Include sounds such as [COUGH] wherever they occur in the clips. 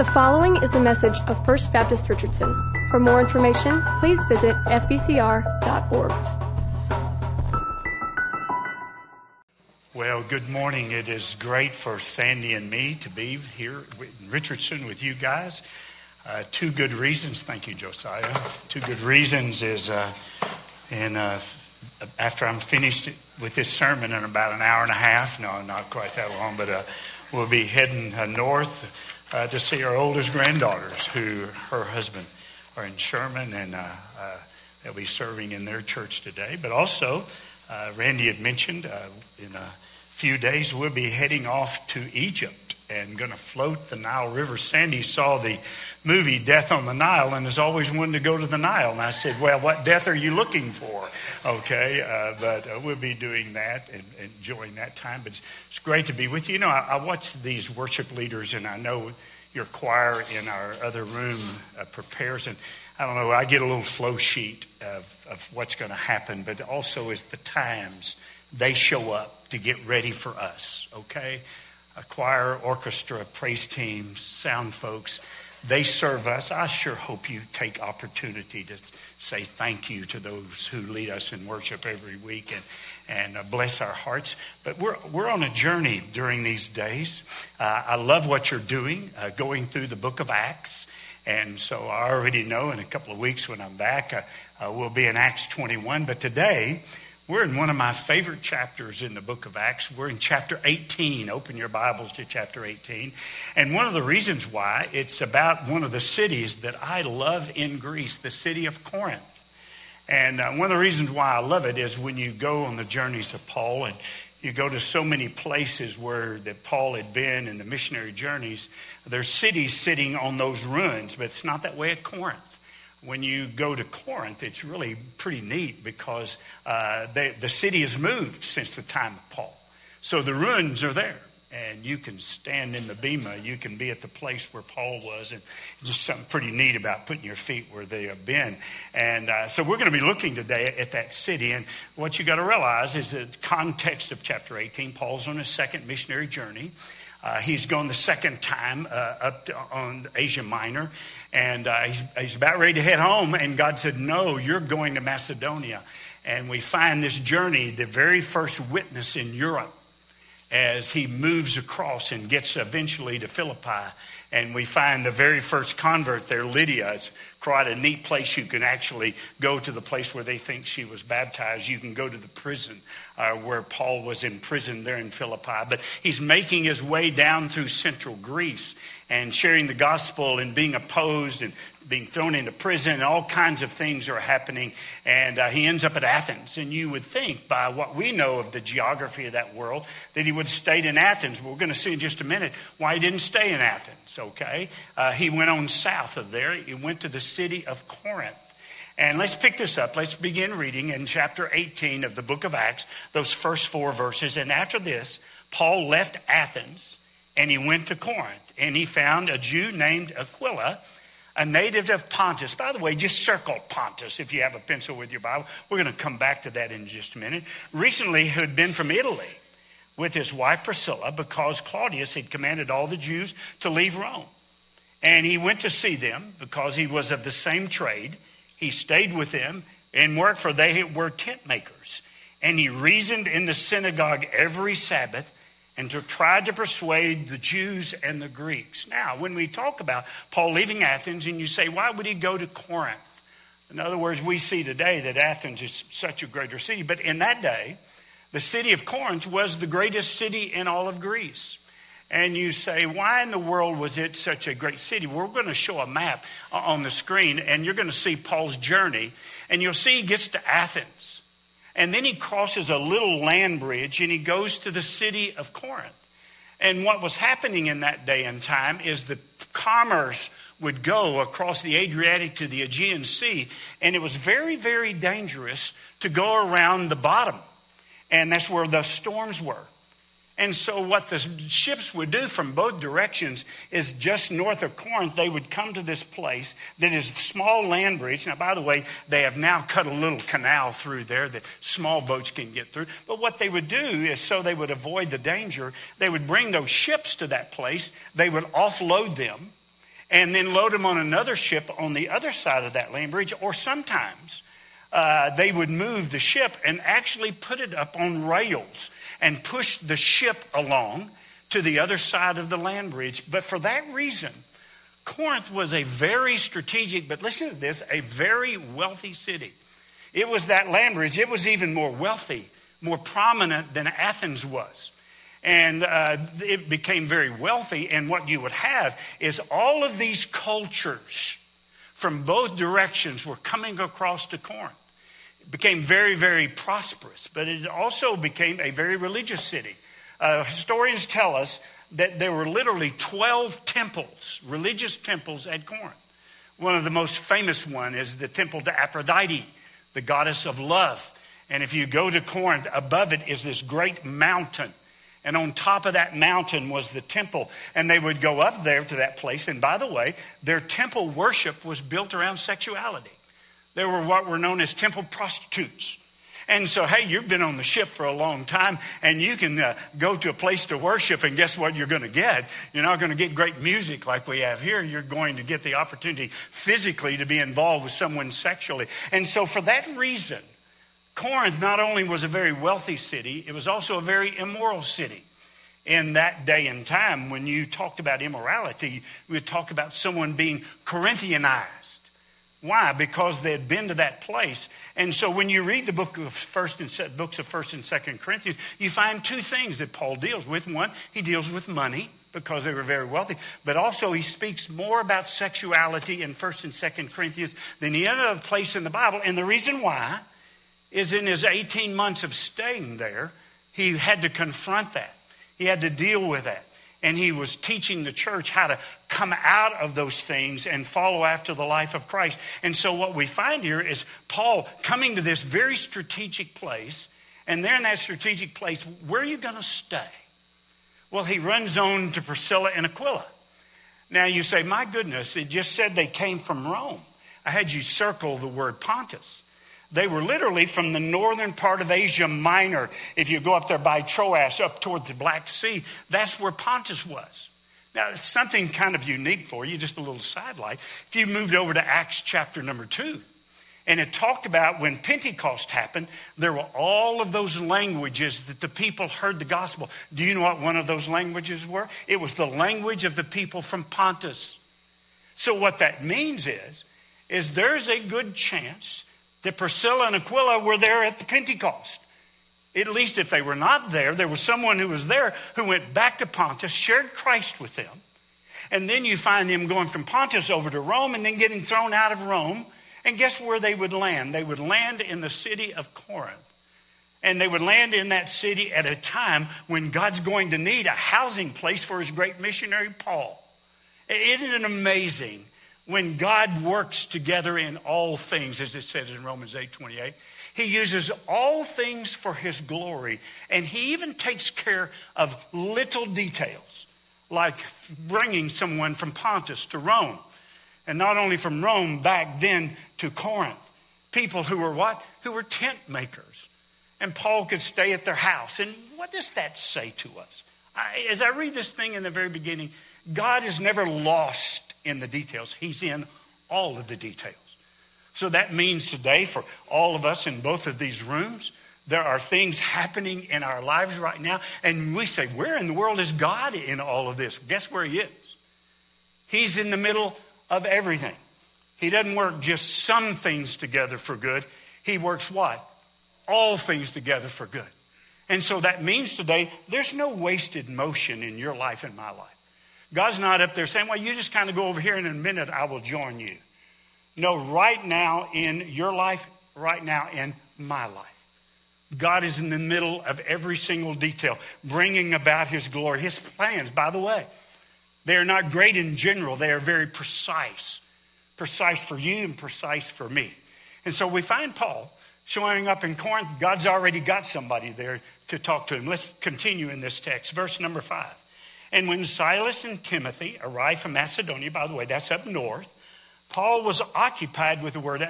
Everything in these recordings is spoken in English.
The following is a message of First Baptist Richardson. For more information, please visit fbcr.org. Well, good morning. It is great for Sandy and me to be here in Richardson with you guys. Uh, two good reasons. Thank you, Josiah. Two good reasons is, uh, and uh, after I'm finished with this sermon in about an hour and a half, no, not quite that long, but uh, we'll be heading uh, north uh, to see our oldest granddaughters, who her husband are in Sherman, and uh, uh, they'll be serving in their church today. But also, uh, Randy had mentioned uh, in a few days we'll be heading off to Egypt and going to float the Nile River. Sandy saw the movie Death on the Nile and has always wanted to go to the Nile. And I said, Well, what death are you looking for? Okay, uh, but uh, we'll be doing that and, enjoying that time. But it's, it's, great to be with you. You know, I, I watch these worship leaders, and I know your choir in our other room uh, prepares. And I don't know, I get a little flow sheet of, of what's going to happen, but also is the times they show up to get ready for us, okay? A choir, orchestra, praise team, sound folks, they serve us. I sure hope you take opportunity to say thank you to those who lead us in worship every week and, and uh, bless our hearts. But we're, we're on a journey during these days. Uh, I love what you're doing, uh, going through the book of Acts. And so I already know in a couple of weeks when I'm back, uh, uh, we'll be in Acts 21. But today, we're in one of my favorite chapters in the book of Acts. We're in chapter 18. Open your Bibles to chapter 18. And one of the reasons why, it's about one of the cities that I love in Greece, the city of Corinth. And uh, one of the reasons why I love it is when you go on the journeys of Paul and you go to so many places where that Paul had been in the missionary journeys, there's cities sitting on those ruins, but it's not that way at Corinth when you go to Corinth, it's really pretty neat because uh, they, the city has moved since the time of Paul. So the ruins are there, and you can stand in the bema. You can be at the place where Paul was, and just something pretty neat about putting your feet where they have been. And uh, so we're going to be looking today at that city. And what you got to realize is the context of chapter 18. Paul's on his second missionary journey. Uh, he's gone the second time uh, up to, on Asia Minor, and uh, he's, he's about ready to head home. And God said, No, you're going to Macedonia. And we find this journey, the very first witness in Europe, as he moves across and gets eventually to Philippi. And we find the very first convert there, Lydia. It's quite a neat place. You can actually go to the place where they think she was baptized. You can go to the prison uh, where Paul was imprisoned there in Philippi. But he's making his way down through central Greece and sharing the gospel and being opposed and being thrown into prison, and all kinds of things are happening. And uh, he ends up at Athens. And you would think, by what we know of the geography of that world, that he would have stayed in Athens. We're going to see in just a minute why he didn't stay in Athens, okay? Uh, he went on south of there, he went to the city of Corinth. And let's pick this up. Let's begin reading in chapter 18 of the book of Acts, those first four verses. And after this, Paul left Athens and he went to Corinth. And he found a Jew named Aquila a native of Pontus. By the way, just circle Pontus if you have a pencil with your Bible. We're going to come back to that in just a minute. Recently, who had been from Italy with his wife Priscilla because Claudius had commanded all the Jews to leave Rome. And he went to see them because he was of the same trade. He stayed with them and worked, for they were tent makers. And he reasoned in the synagogue every Sabbath and to try to persuade the Jews and the Greeks. Now, when we talk about Paul leaving Athens, and you say, why would he go to Corinth? In other words, we see today that Athens is such a greater city, but in that day, the city of Corinth was the greatest city in all of Greece. And you say, why in the world was it such a great city? We're going to show a map uh, on the screen, and you're going to see Paul's journey, and you'll see he gets to Athens. And then he crosses a little land bridge and he goes to the city of Corinth. And what was happening in that day and time is the commerce would go across the Adriatic to the Aegean Sea, and it was very, very dangerous to go around the bottom. And that's where the storms were. And so, what the ships would do from both directions is just north of Corinth, they would come to this place that is a small land bridge. Now, by the way, they have now cut a little canal through there that small boats can get through. But what they would do is so they would avoid the danger, they would bring those ships to that place, they would offload them, and then load them on another ship on the other side of that land bridge. Or sometimes uh, they would move the ship and actually put it up on rails and push the ship along to the other side of the land bridge. But for that reason, Corinth was a very strategic, but listen to this, a very wealthy city. It was that land bridge, it was even more wealthy, more prominent than Athens was. And uh, it became very wealthy. And what you would have is all of these cultures from both directions were coming across to Corinth. Became very, very prosperous, but it also became a very religious city. Uh, historians tell us that there were literally 12 temples, religious temples at Corinth. One of the most famous one is the temple to Aphrodite, the goddess of love. And if you go to Corinth, above it is this great mountain. And on top of that mountain was the temple. And they would go up there to that place. And by the way, their temple worship was built around sexuality. They were what were known as temple prostitutes. And so, hey, you've been on the ship for a long time and you can uh, go to a place to worship, and guess what you're going to get? You're not going to get great music like we have here. You're going to get the opportunity physically to be involved with someone sexually. And so, for that reason, Corinth not only was a very wealthy city, it was also a very immoral city. In that day and time, when you talked about immorality, we would talk about someone being Corinthianized why? Because they had been to that place. And so when you read the book of first and books of First and Second Corinthians, you find two things that Paul deals with. One, he deals with money because they were very wealthy, but also he speaks more about sexuality in First and Second Corinthians than any other place in the Bible. And the reason why is in his 18 months of staying there, he had to confront that. He had to deal with that and he was teaching the church how to come out of those things and follow after the life of Christ. And so, what we find here is Paul coming to this very strategic place, and there in that strategic place, where are you going to stay? Well, he runs on to Priscilla and Aquila. Now, you say, my goodness, it just said they came from Rome. I had you circle the word Pontus. They were literally from the northern part of Asia Minor. If you go up there by Troas, up towards the Black Sea, that's where Pontus was. Now, something kind of unique for you, just a little sidelight. If you moved over to Acts chapter number two, and it talked about when Pentecost happened, there were all of those languages that the people heard the gospel. Do you know what one of those languages were? It was the language of the people from Pontus. So what that means is, is there's a good chance that Priscilla and Aquila were there at the Pentecost. At least if they were not there, there was someone who was there who went back to Pontus, shared Christ with them. And then you find them going from Pontus over to Rome and then getting thrown out of Rome. And guess where they would land? They would land in the city of Corinth. And they would land in that city at a time when God's going to need a housing place for his great missionary Paul. Isn't it amazing when God works together in all things, as it says in Romans 8 28, he uses all things for his glory. And he even takes care of little details, like bringing someone from Pontus to Rome. And not only from Rome, back then to Corinth. People who were what? Who were tent makers. And Paul could stay at their house. And what does that say to us? I, as I read this thing in the very beginning, God is never lost in the details, He's in all of the details. So that means today, for all of us in both of these rooms, there are things happening in our lives right now, and we say, Where in the world is God in all of this? Guess where He is? He's in the middle of everything. He doesn't work just some things together for good. He works what? All things together for good. And so that means today, there's no wasted motion in your life and my life. God's not up there saying, well, you just kind of go over here and in a minute I will join you. No, right now in your life, right now in my life. God is in the middle of every single detail, bringing about his glory. His plans, by the way, they are not great in general, they are very precise. Precise for you and precise for me. And so we find Paul showing up in Corinth. God's already got somebody there to talk to him. Let's continue in this text. Verse number five. And when Silas and Timothy arrived from Macedonia, by the way, that's up north, Paul was occupied with the word.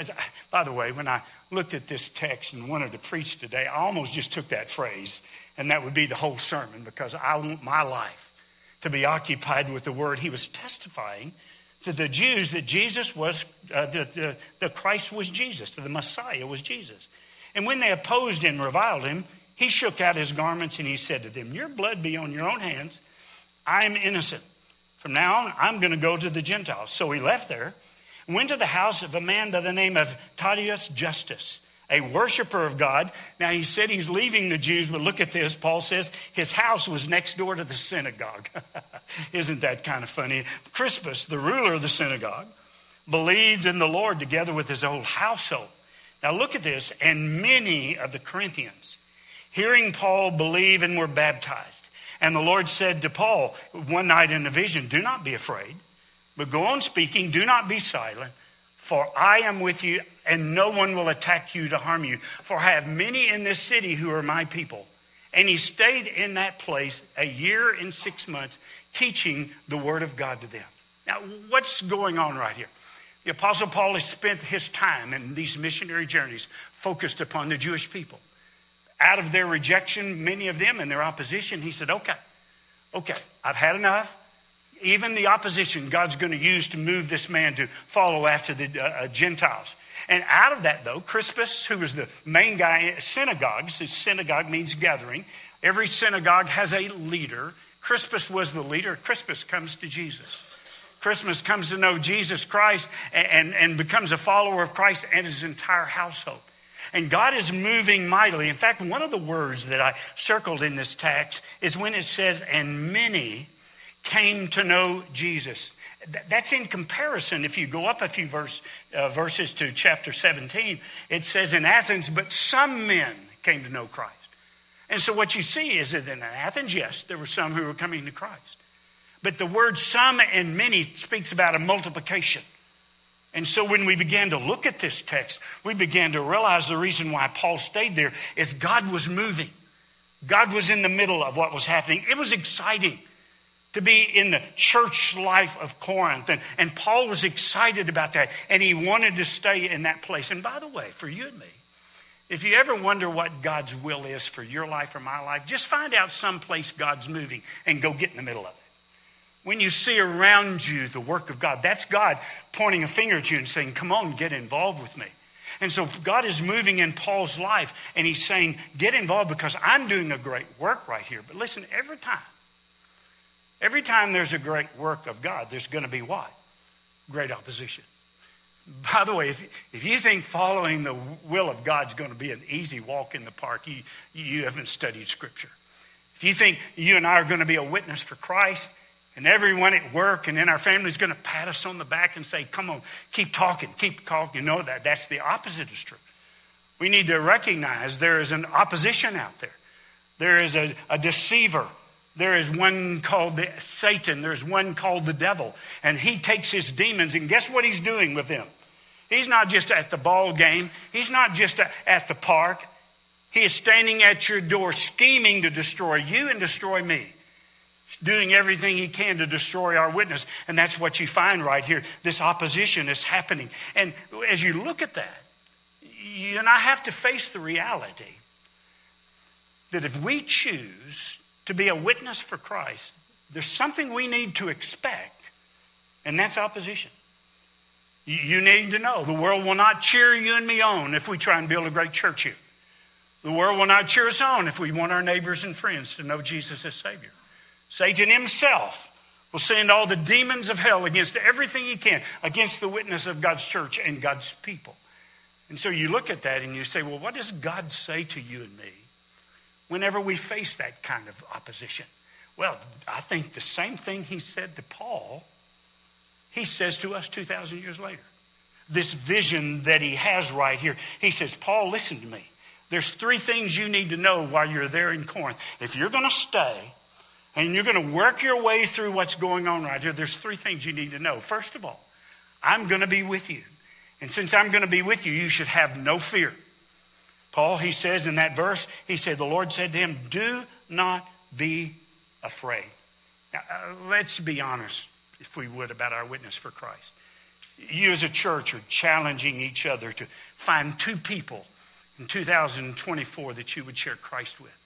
By the way, when I looked at this text and wanted to preach today, I almost just took that phrase, and that would be the whole sermon because I want my life to be occupied with the word. He was testifying to the Jews that Jesus was, uh, the, the, the Christ was Jesus, that the Messiah was Jesus. And when they opposed and reviled him, he shook out his garments and he said to them, Your blood be on your own hands. I am innocent. From now on, I'm going to go to the Gentiles. So he left there, went to the house of a man by the name of Titius Justus, a worshiper of God. Now he said he's leaving the Jews, but look at this. Paul says his house was next door to the synagogue. [LAUGHS] Isn't that kind of funny? Crispus, the ruler of the synagogue, believed in the Lord together with his whole household. Now look at this. And many of the Corinthians, hearing Paul believe and were baptized. And the Lord said to Paul one night in a vision, Do not be afraid, but go on speaking, do not be silent, for I am with you, and no one will attack you to harm you. For I have many in this city who are my people. And he stayed in that place a year and six months, teaching the word of God to them. Now, what's going on right here? The Apostle Paul has spent his time in these missionary journeys focused upon the Jewish people out of their rejection, many of them, and their opposition, he said, Okay, okay, I've had enough. Even the opposition, God's going to use to move this man to follow after the uh, uh, Gentiles. And out of that, though, Crispus, who was the main guy at synagogues, synagogue means gathering. Every synagogue has a leader. Crispus was the leader. Crispus comes to Jesus. Crispus comes to know Jesus Christ and, and, and becomes a follower of Christ and his entire household. And God is moving mightily. In fact, one of the words that I circled in this text is when it says, and many came to know Jesus. That's in comparison. If you go up a few verse, uh, verses to chapter 17, it says in Athens, but some men came to know Christ. And so what you see is that in Athens, yes, there were some who were coming to Christ. But the word some and many speaks about a multiplication. And so when we began to look at this text, we began to realize the reason why Paul stayed there is God was moving. God was in the middle of what was happening. It was exciting to be in the church life of Corinth. And, and Paul was excited about that. And he wanted to stay in that place. And by the way, for you and me, if you ever wonder what God's will is for your life or my life, just find out some place God's moving and go get in the middle of it. When you see around you the work of God, that's God pointing a finger at you and saying, Come on, get involved with me. And so God is moving in Paul's life and he's saying, Get involved because I'm doing a great work right here. But listen, every time, every time there's a great work of God, there's going to be what? Great opposition. By the way, if, if you think following the will of God is going to be an easy walk in the park, you, you haven't studied Scripture. If you think you and I are going to be a witness for Christ, and everyone at work and in our family is going to pat us on the back and say, Come on, keep talking, keep talking. You know that. That's the opposite is true. We need to recognize there is an opposition out there, there is a, a deceiver. There is one called the Satan. There's one called the devil. And he takes his demons, and guess what he's doing with them? He's not just at the ball game, he's not just at the park. He is standing at your door scheming to destroy you and destroy me doing everything he can to destroy our witness. And that's what you find right here. This opposition is happening. And as you look at that, you and I have to face the reality that if we choose to be a witness for Christ, there's something we need to expect, and that's opposition. You need to know the world will not cheer you and me on if we try and build a great church here. The world will not cheer us on if we want our neighbors and friends to know Jesus as Savior. Satan himself will send all the demons of hell against everything he can, against the witness of God's church and God's people. And so you look at that and you say, well, what does God say to you and me whenever we face that kind of opposition? Well, I think the same thing he said to Paul, he says to us 2,000 years later. This vision that he has right here. He says, Paul, listen to me. There's three things you need to know while you're there in Corinth. If you're going to stay, and you're going to work your way through what's going on right here, there's three things you need to know. First of all, I'm going to be with you. And since I'm going to be with you, you should have no fear. Paul, he says in that verse, he said, The Lord said to him, Do not be afraid. Now, uh, let's be honest, if we would, about our witness for Christ. You as a church are challenging each other to find two people in 2024 that you would share Christ with.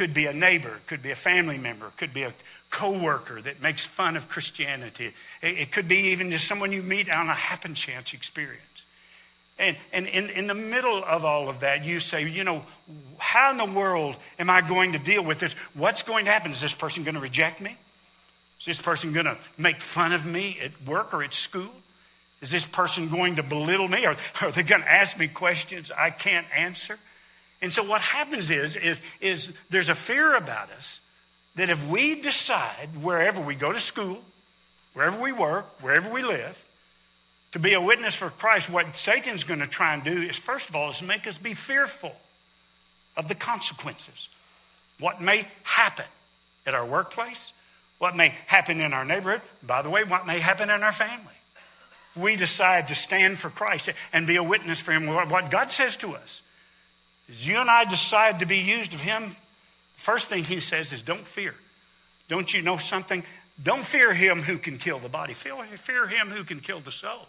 Could be a neighbor, could be a family member, could be a coworker that makes fun of Christianity. It, could be even just someone you meet on a happen chance experience. And, and in, in the middle of all of that, you say, you know, how in the world am I going to deal with this? What's going to happen? Is this person going to reject me? Is this person going to make fun of me at work or at school? Is this person going to belittle me? Or are they going to ask me questions I can't answer? And so what happens is, is, is there's a fear about us that if we decide wherever we go to school, wherever we work, wherever we live, to be a witness for Christ, what Satan's going to try and do is, first of all, is make us be fearful of the consequences. What may happen at our workplace, what may happen in our neighborhood, by the way, what may happen in our family. We decide to stand for Christ and be a witness for Him. What God says to us is you and I decide to be used of Him. First thing He says is don't fear. Don't you know something? Don't fear Him who can kill the body, fear Him who can kill the soul.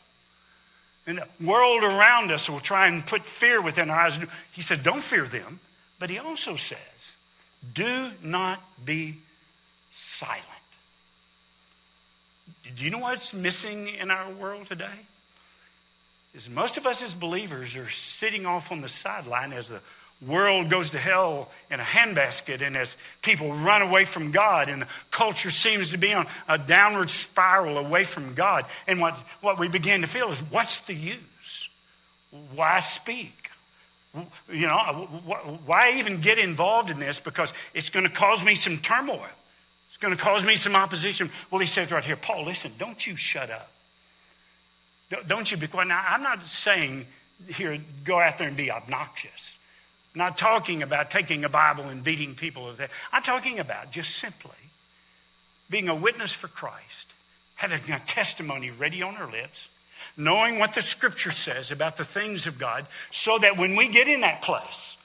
And the world around us will try and put fear within our eyes. He said, don't fear them. But he also says, do not be silent. Do you know what's missing in our world today? Is most of us as believers are sitting off on the sideline as the world goes to hell in a handbasket and as people run away from God and the culture seems to be on a downward spiral away from God. And what, what we begin to feel is what's the use? Why speak? You know, why even get involved in this? Because it's going to cause me some turmoil It's going to cause me some opposition. Well, he says right here, Paul, listen, don't you shut up. Don't you be quiet. Now, I'm not saying here, go out there and be obnoxious. I'm not talking about taking a Bible and beating people with it. I'm talking about just simply being a witness for Christ, having a testimony ready on our lips, knowing what the scripture says about the things of God, so that when we get in that place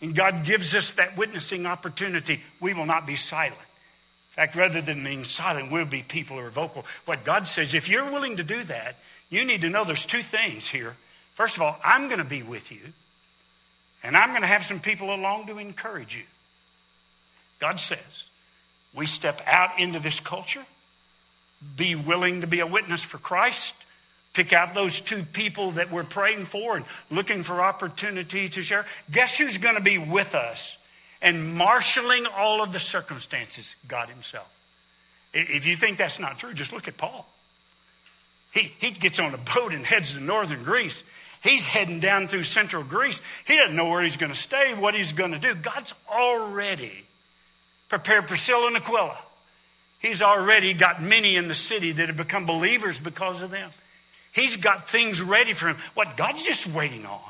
and God gives us that witnessing opportunity, we will not be silent. In fact, rather than being silent, we'll be people who are vocal. What God says, if you're willing to do that, you need to know there's two things here. First of all, I'm going to be with you, and I'm going to have some people along to encourage you. God says, we step out into this culture, be willing to be a witness for Christ, pick out those two people that we're praying for and looking for opportunity to share. Guess who's going to be with us and marshaling all of the circumstances, God Himself. If you think that's not true, just look at Paul. He, he gets on a boat and heads to northern Greece. He's heading down through central Greece. He doesn't know where he's going to stay, what he's going to do. God's already prepared Priscilla and Aquila. He's already got many in the city that have become believers because of them. He's got things ready for him. What God's just waiting on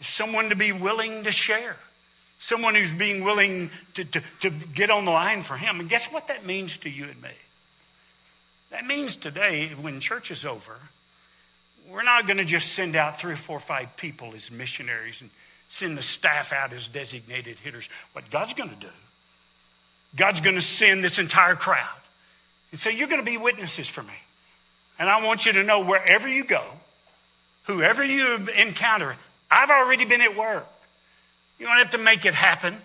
is someone to be willing to share. Someone who's being willing to, to, to get on the line for him. And guess what that means to you and me? That means today, when church is over, we're not going to just send out three or four or five people as missionaries and send the staff out as designated hitters. What God's going to do, God's going to send this entire crowd and say, You're going to be witnesses for me. And I want you to know wherever you go, whoever you encounter, I've already been at work. You don't have to make it happen.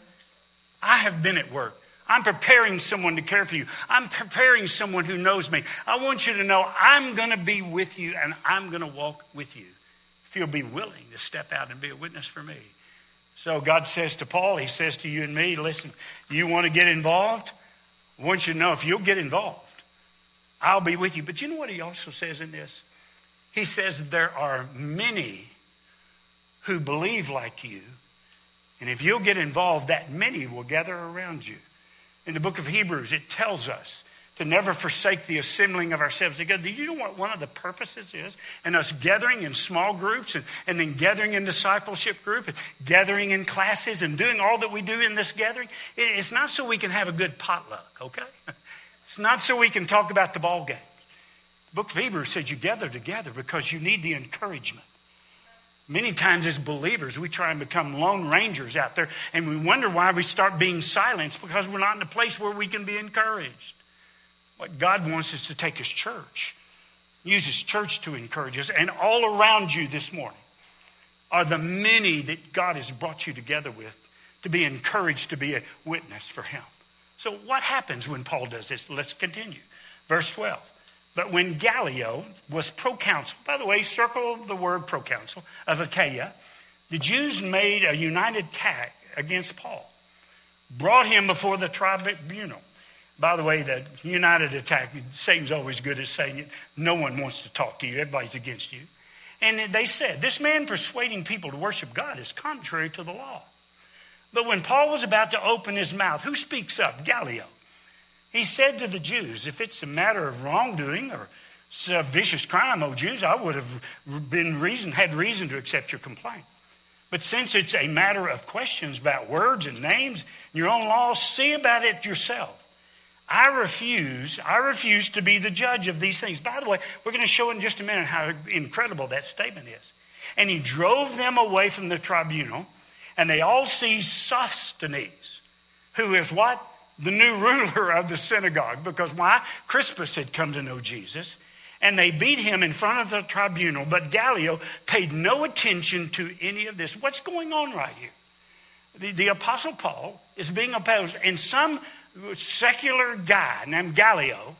I have been at work. I'm preparing someone to care for you. I'm preparing someone who knows me. I want you to know I'm going to be with you and I'm going to walk with you if you'll be willing to step out and be a witness for me. So God says to Paul, He says to you and me, listen, you want to get involved? I want you to know if you'll get involved, I'll be with you. But you know what He also says in this? He says there are many who believe like you and if you'll get involved, that many will gather around you. In the book of Hebrews, it tells us to never forsake the assembling of ourselves together. Do you know what one of the purposes is? And us gathering in small groups and, and then gathering in discipleship group and gathering in classes and doing all that we do in this gathering. It's not so we can have a good potluck, okay? [LAUGHS] It's not so we can talk about the ball game. The book of Hebrews says you gather together because you need the encouragement. Many times, as believers, we try and become lone rangers out there, and we wonder why we start being silenced because we're not in a place where we can be encouraged. What God wants is to take His church, use His church to encourage us, and all around you this morning are the many that God has brought you together with to be encouraged to be a witness for him. So, what happens when Paul does this? Let's continue. Verse 12. But when Gallio was proconsul, by the way, circle the word proconsul of Achaia, the Jews made a united attack against Paul, brought him before the tribunal. By the way, the united attack, Satan's always good at saying it. No one wants to talk to you, everybody's against you. And they said, This man persuading people to worship God is contrary to the law. But when Paul was about to open his mouth, who speaks up? Gallio. He said to the Jews, If it's a matter of wrongdoing or a vicious crime, O Jews, I would have been reason, had reason to accept your complaint. But since it's a matter of questions about words and names, and your own laws, see about it yourself. I refuse, I refuse to be the judge of these things. By the way, we're going to show in just a minute how incredible that statement is. And he drove them away from the tribunal, and they all seized Sosthenes, who is what? The new ruler of the synagogue. Because why? Crispus had come to know Jesus and they beat him in front of the tribunal. But Gallio paid no attention to any of this. What's going on right here? The, the Apostle Paul is being opposed, and some secular guy named Gallio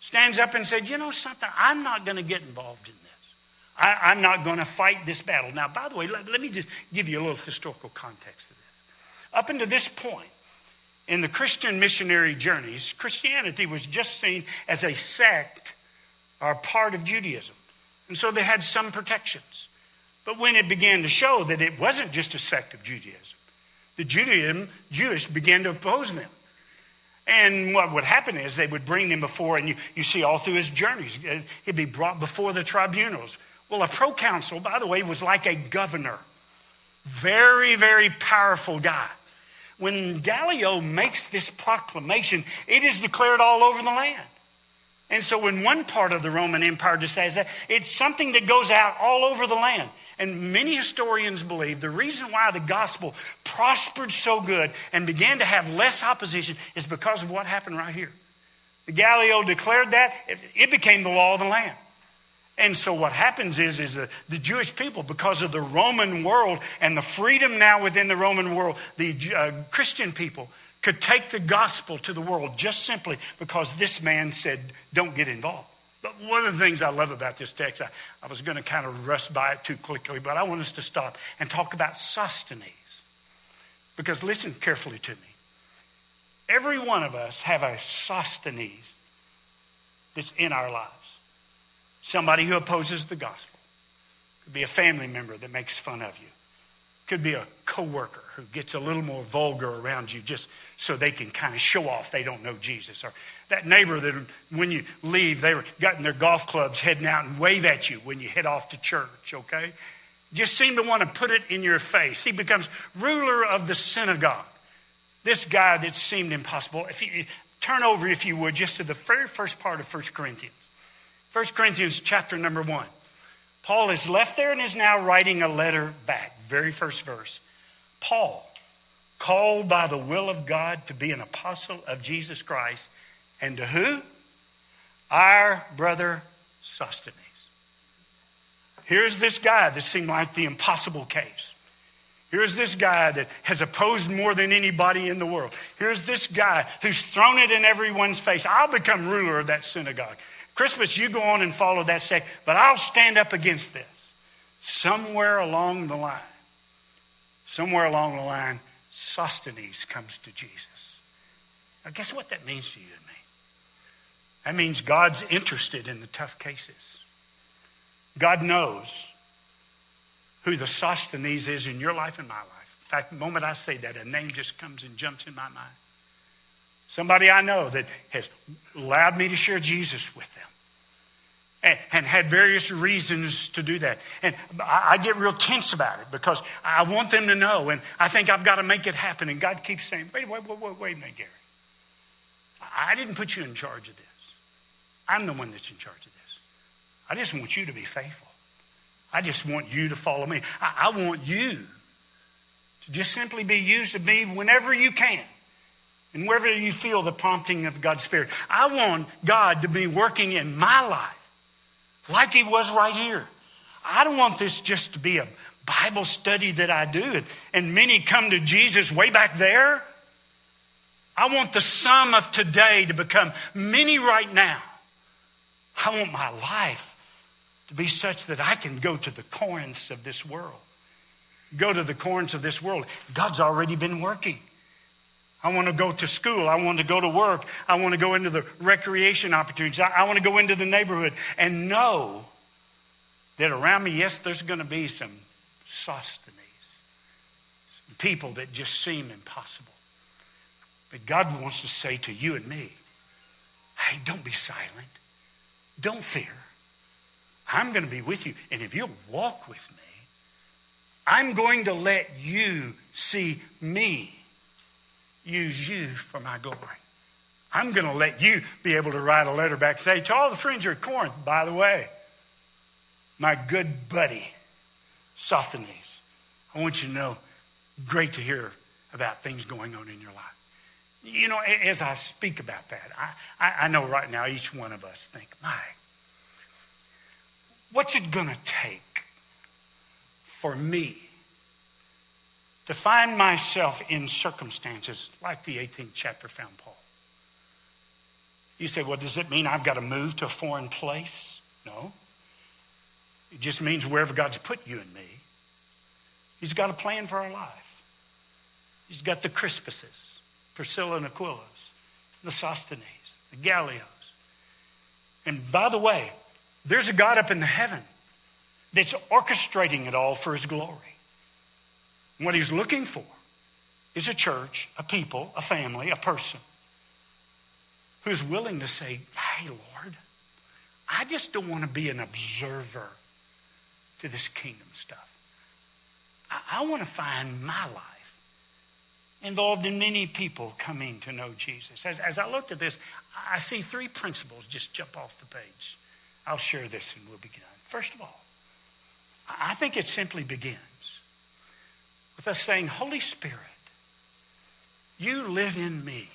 stands up and said, You know something? I'm not going to get involved in this. I, am not going to fight this battle. Now, by the way, let, let me just give you a little historical context to this. Up until this point, in the Christian missionary journeys, Christianity was just seen as a sect or part of Judaism. And so they had some protections. But when it began to show that it wasn't just a sect of Judaism, the Judaism, Jewish began to oppose them. And what would happen is they would bring them before, and you, you see all through his journeys, uh, he'd be brought before the tribunals. Well, a proconsul, by the way, was like a governor. Very, very powerful guy. When Gallio makes this proclamation, it is declared all over the land. And so, when one part of the Roman Empire decides that, it's something that goes out all over the land. And many historians believe the reason why the gospel prospered so good and began to have less opposition is because of what happened right here. The Gallio declared that, it became the law of the land. And so what happens is, is the, the Jewish people, because of the Roman world and the freedom now within the Roman world, the uh, Christian people could take the gospel to the world just simply because this man said, don't get involved. But one of the things I love about this text, I, I was going to kind of rush by it too quickly, but I want us to stop and talk about Sosthenes. Because listen carefully to me. Every one of us have a Sosthenes that's in our lives. Somebody who opposes the gospel. Could be a family member that makes fun of you. Could be a coworker who gets a little more vulgar around you just so they can kind of show off they don't know Jesus. Or that neighbor that when you leave, they were got in their golf clubs heading out and wave at you when you head off to church, okay? Just seem to want to put it in your face. He becomes ruler of the synagogue. This guy that seemed impossible. If you turn over, if you would, just to the very first part of 1 Corinthians. 1 Corinthians chapter number 1. Paul is left there and is now writing a letter back. Very first verse. Paul, called by the will of God to be an apostle of Jesus Christ, and to who? Our brother Sosthenes. Here's this guy that seemed like the impossible case. Here's this guy that has opposed more than anybody in the world. Here's this guy who's thrown it in everyone's face. I'll become ruler of that synagogue. Crispus, you go on and follow that sect, but I'll stand up against this. Somewhere along the line, somewhere along the line, Sosthenes comes to Jesus. Now, guess what that means to you and me? That means God's interested in the tough cases. God knows who the Sosthenes is in your life and my life. In fact, the moment I say that, a name just comes and jumps in my mind. Somebody I know that has allowed me to share Jesus with them and, and, had various reasons to do that. And I, I, get real tense about it because I want them to know, and I think I've got to make it happen. And God keeps saying, wait, wait, wait, wait, wait a minute, Gary. I didn't put you in charge of this. I'm the one that's in charge of this. I just want you to be faithful. I just want you to follow me. I, I want you to just simply be used to me whenever you can. And wherever you feel the prompting of God's Spirit, I want God to be working in my life like he was right here. I don't want this just to be a Bible study that I do, and, many come to Jesus way back there. I want the sum of today to become many right now. I want my life to be such that I can go to the Corinths of this world. Go to the Corinths of this world. God's already been working. I want to go to school. I want to go to work. I want to go into the recreation opportunities. I, I want to go into the neighborhood and know that around me, yes, there's going to be some Sosthenes, some people that just seem impossible. But God wants to say to you and me, hey, don't be silent. Don't fear. I'm going to be with you. And if you'll walk with me, I'm going to let you see me use you for my glory. I'm going to let you be able to write a letter back and say to all the friends you're at Corinth, by the way, my good buddy, Sosthenes, I want you to know, great to hear about things going on in your life. You know, as I speak about that, I, I, I know right now each one of us think, my, what's it going to take for me to find myself in circumstances like the 18th chapter found Paul. You say, well, does it mean I've got to move to a foreign place? No. It just means wherever God's put you and me, He's got a plan for our life. He's got the Crispuses, Priscilla and Aquilas, the Sosthenes, the Gallios. And by the way, there's a God up in the heaven that's orchestrating it all for His glory. What he's looking for is a church, a people, a family, a person who's willing to say, Hey, Lord, I just don't want to be an observer to this kingdom stuff. I, I want to find my life involved in many people coming to know Jesus. As, as I looked at this, I see three principles just jump off the page. I'll share this and we'll begin. First of all, I think it simply begins with us saying, Holy Spirit, you live in me.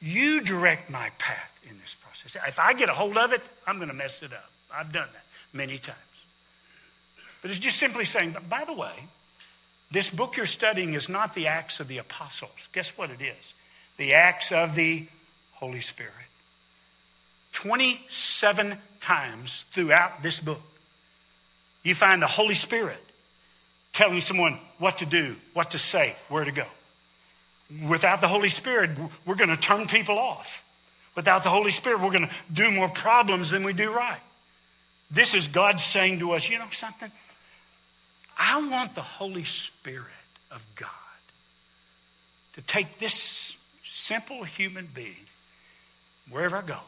You direct my path in this process. If I get a hold of it, I'm going to mess it up. I've done that many times. But it's just simply saying, by the way, this book you're studying is not the Acts of the Apostles. Guess what it is? The Acts of the Holy Spirit. 27 times throughout this book, you find the Holy Spirit telling someone what to do, what to say, where to go. Without the Holy Spirit, we're going to turn people off. Without the Holy Spirit, we're going to do more problems than we do right. This is God saying to us, you know something? I want the Holy Spirit of God to take this simple human being wherever I go,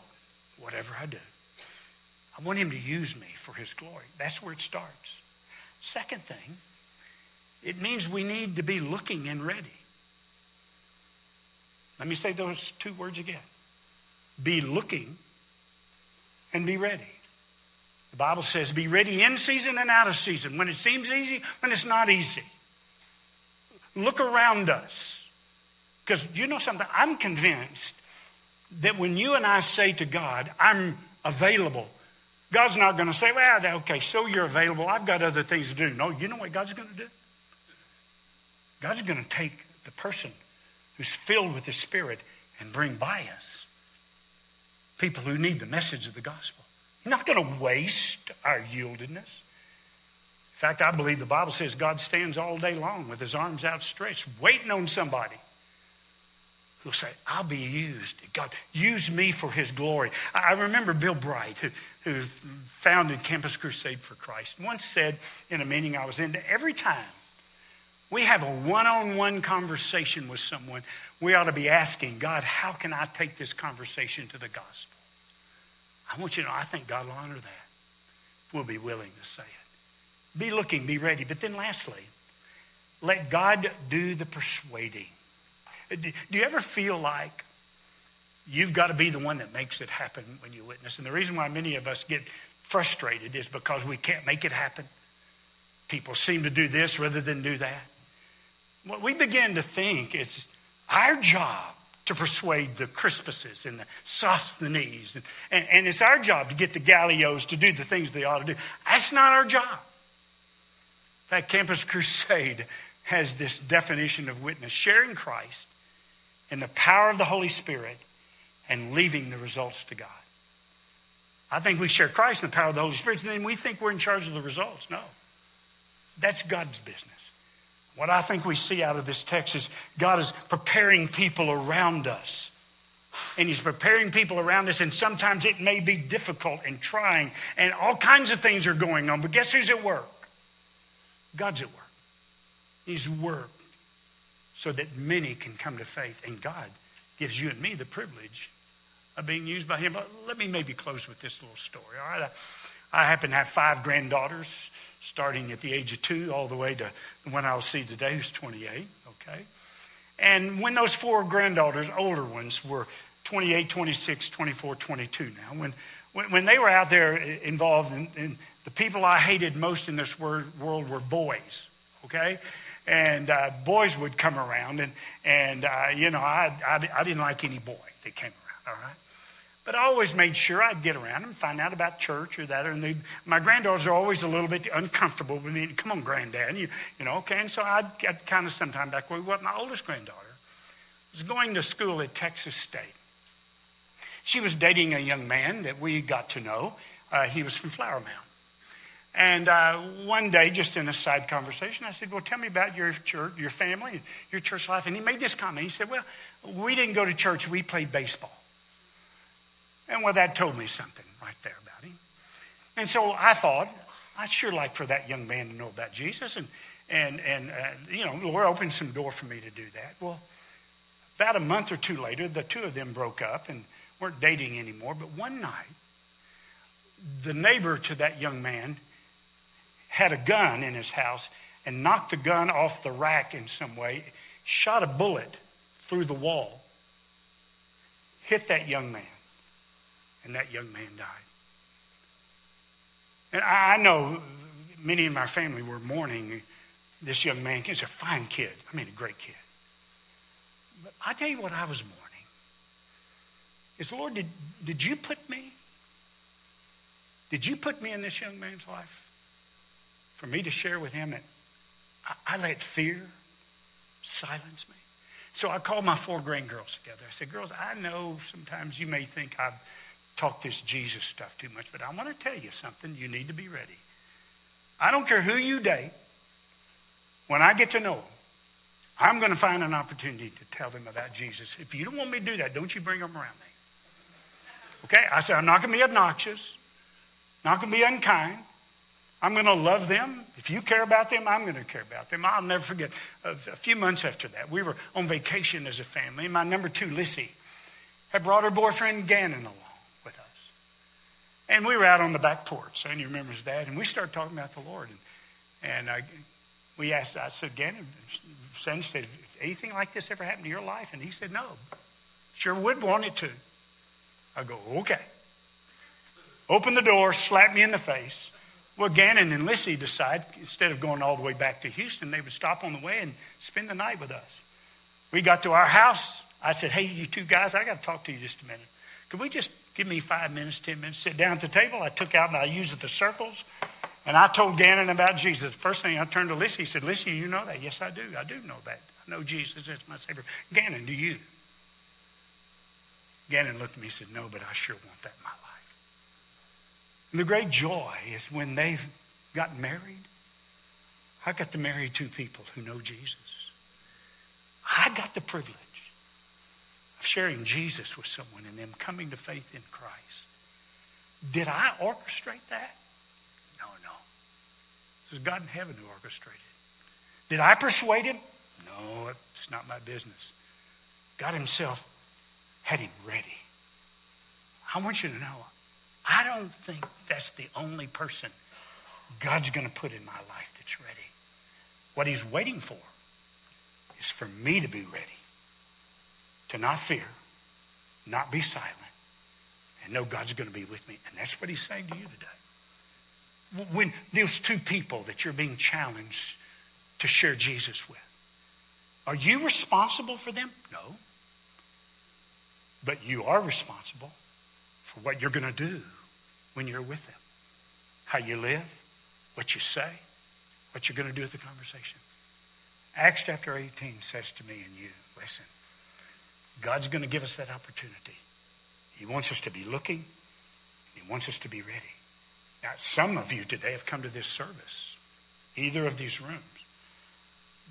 whatever I do. I want him to use me for his glory. That's where it starts. Second thing, it means we need to be looking and ready. Let me say those two words again be looking and be ready. The Bible says, be ready in season and out of season, when it seems easy, when it's not easy. Look around us. Because you know something? I'm convinced that when you and I say to God, I'm available, God's not going to say, well, okay, so you're available. I've got other things to do. No, you know what God's going to do? God's going to take the person who's filled with the Spirit and bring by us people who need the message of the gospel. Not going to waste our yieldedness. In fact, I believe the Bible says God stands all day long with his arms outstretched, waiting on somebody who'll say, I'll be used. God, use me for his glory. I remember Bill Bright, who, who founded Campus Crusade for Christ, once said in a meeting I was in, every time we have a one on one conversation with someone, we ought to be asking, God, how can I take this conversation to the gospel? I want you to know, I think God will honor that. We'll be willing to say it. Be looking, be ready. But then, lastly, let God do the persuading. Uh, do you ever feel like you've got to be the one that makes it happen when you witness? And the reason why many of us get frustrated is because we can't make it happen. People seem to do this rather than do that what we begin to think is our job to persuade the Crispuses and the Sosthenes, and, and, and it's our job to get the Gallios to do the things they ought to do. That's not our job. In fact, Campus Crusade has this definition of witness sharing Christ in the power of the Holy Spirit and leaving the results to God. I think we share Christ in the power of the Holy Spirit, and then we think we're in charge of the results. No. That's God's business. What I think we see out of this text is God is preparing people around us. And He's preparing people around us, and sometimes it may be difficult and trying, and all kinds of things are going on. But guess who's at work? God's at work. He's worked so that many can come to faith, and God gives you and me the privilege of being used by Him. But let me maybe close with this little story, all right? I, I happen to have five granddaughters starting at the age of two all the way to the one I'll see today, who's 28, okay? And when those four granddaughters, older ones, were 28, 26, 24, 22 now, when, when, when they were out there involved in, in, the people I hated most in this world were boys, okay? And uh, boys would come around, and, and uh, you know, I, I, I didn't like any boy that came around, all right? But I always made sure I'd get around them, find out about church or that. And my granddaughters are always a little bit uncomfortable with me. Come on, granddad. You, you know, okay. And so I'd, I'd kind of sometime back where what my oldest granddaughter was going to school at Texas State. She was dating a young man that we got to know. Uh, he was from Flower Mound. And uh, one day, just in a side conversation, I said, Well, tell me about your church, your family, your church life. And he made this comment. He said, Well, we didn't go to church, we played baseball. And well, that told me something right there about him. And so I thought, I'd sure like for that young man to know about Jesus. And, and, and uh, you know, Lord opened some door for me to do that. Well, about a month or two later, the two of them broke up and weren't dating anymore. But one night, the neighbor to that young man had a gun in his house and knocked the gun off the rack in some way, shot a bullet through the wall, hit that young man and that young man died. And I know many in my family were mourning this young man. He's a fine kid. I mean, a great kid. But I tell you what I was mourning is, Lord, did, did you put me? Did you put me in this young man's life for me to share with him? And I, I let fear silence me. So I called my four grandgirls together. I said, Girls, I know sometimes you may think I've talk this Jesus stuff too much, but I want to tell you something. You need to be ready. I don't care who you date. When I get to know them, I'm going to find an opportunity to tell them about Jesus. If you don't want me to do that, don't you bring them around me. Okay? I said, I'm not going to be obnoxious, not going to be unkind. I'm going to love them. If you care about them, I'm going to care about them. I'll never forget. A, few months after that, we were on vacation as a family. My number two, Lissy, had brought her boyfriend Gannon along. And we were out on the back porch. Sonny remembers that. And we started talking about the Lord. And, and I, we asked, I said, Gannon, Sonny said, anything like this ever happened to your life? And he said, no. Sure would want it to. I go, okay. Open the door, slap me in the face. Well, Gannon and Lissy decide instead of going all the way back to Houston, they would stop on the way and spend the night with us. We got to our house. I said, hey, you two guys, I got to talk to you just a minute. Could we just give me five minutes, ten minutes, sit down at the table? I took out and I used the circles. And I told Gannon about Jesus. First thing I turned to Lissy, he said, Lissy, you know that? Yes, I do. I do know that. I know Jesus is my Savior. Gannon, do you? Gannon looked at me and said, No, but I sure want that in my life. And the great joy is when they've gotten married. I got to marry two people who know Jesus. I got the privilege sharing Jesus with someone and them coming to faith in Christ. Did I orchestrate that? No, no. It was God in heaven who orchestrated it. Did I persuade him? No, it's not my business. God Himself had him ready. I want you to know, I don't think that's the only person God's going to put in my life that's ready. What He's waiting for is for me to be ready to not fear, not be silent, and know God's going to be with me. And that's what he's saying to you today. When there's two people that you're being challenged to share Jesus with, are you responsible for them? No. But you are responsible for what you're going to do when you're with them. How you live, what you say, what you're going to do with the conversation. Acts chapter 18 says to me and you, listen, God's going to give us that opportunity. He wants us to be looking. He wants us to be ready. Now, some of you today have come to this service, either of these rooms.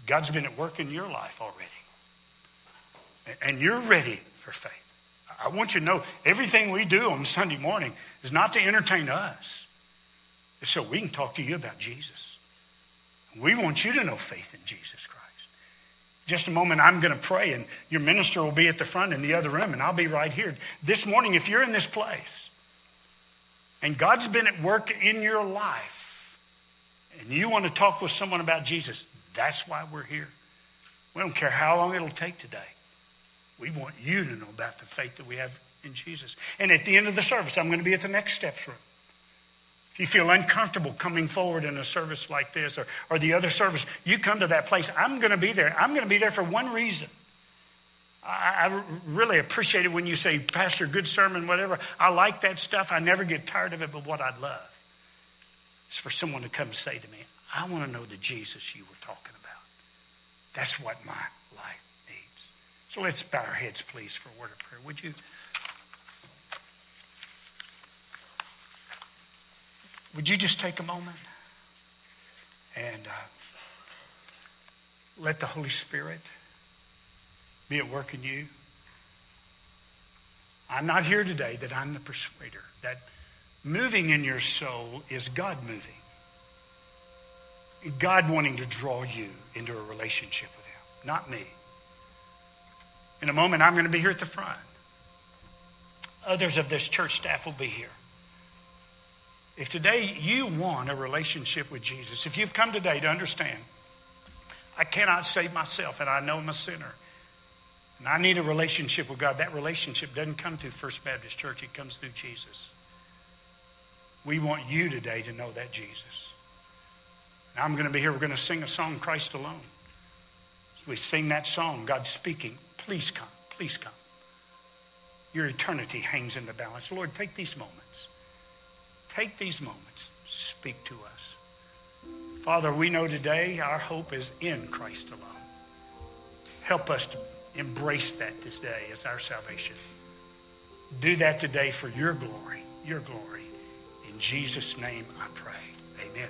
God's been at work in your life already. And you're ready for faith. I want you to know everything we do on Sunday morning is not to entertain us, it's so we can talk to you about Jesus. We want you to know faith in Jesus Christ. Just a moment, I'm going to pray, and your minister will be at the front in the other room, and I'll be right here. This morning, if you're in this place and God's been at work in your life, and you want to talk with someone about Jesus, that's why we're here. We don't care how long it'll take today. We want you to know about the faith that we have in Jesus. And at the end of the service, I'm going to be at the next steps room. If you feel uncomfortable coming forward in a service like this or, or the other service, you come to that place. I'm going to be there. I'm going to be there for one reason. I, I really appreciate it when you say, Pastor, good sermon, whatever. I like that stuff. I never get tired of it, but what I'd love is for someone to come say to me, I want to know the Jesus you were talking about. That's what my life needs. So let's bow our heads, please, for a word of prayer. Would you? Would you just take a moment and uh, let the Holy Spirit be at work in you? I'm not here today that I'm the persuader. That moving in your soul is God moving. God wanting to draw you into a relationship with Him, not me. In a moment, I'm going to be here at the front. Others of this church staff will be here. If today you want a relationship with Jesus, if you've come today to understand, I cannot save myself and I know I'm a sinner. And I need a relationship with God. That relationship doesn't come through First Baptist Church, it comes through Jesus. We want you today to know that Jesus. Now I'm going to be here. We're going to sing a song, Christ Alone. As we sing that song, God's speaking. Please come. Please come. Your eternity hangs in the balance. Lord, take these moments. Take these moments. Speak to us. Father, we know today our hope is in Christ alone. Help us to embrace that this day as our salvation. Do that today for your glory, your glory. In Jesus' name I pray. Amen.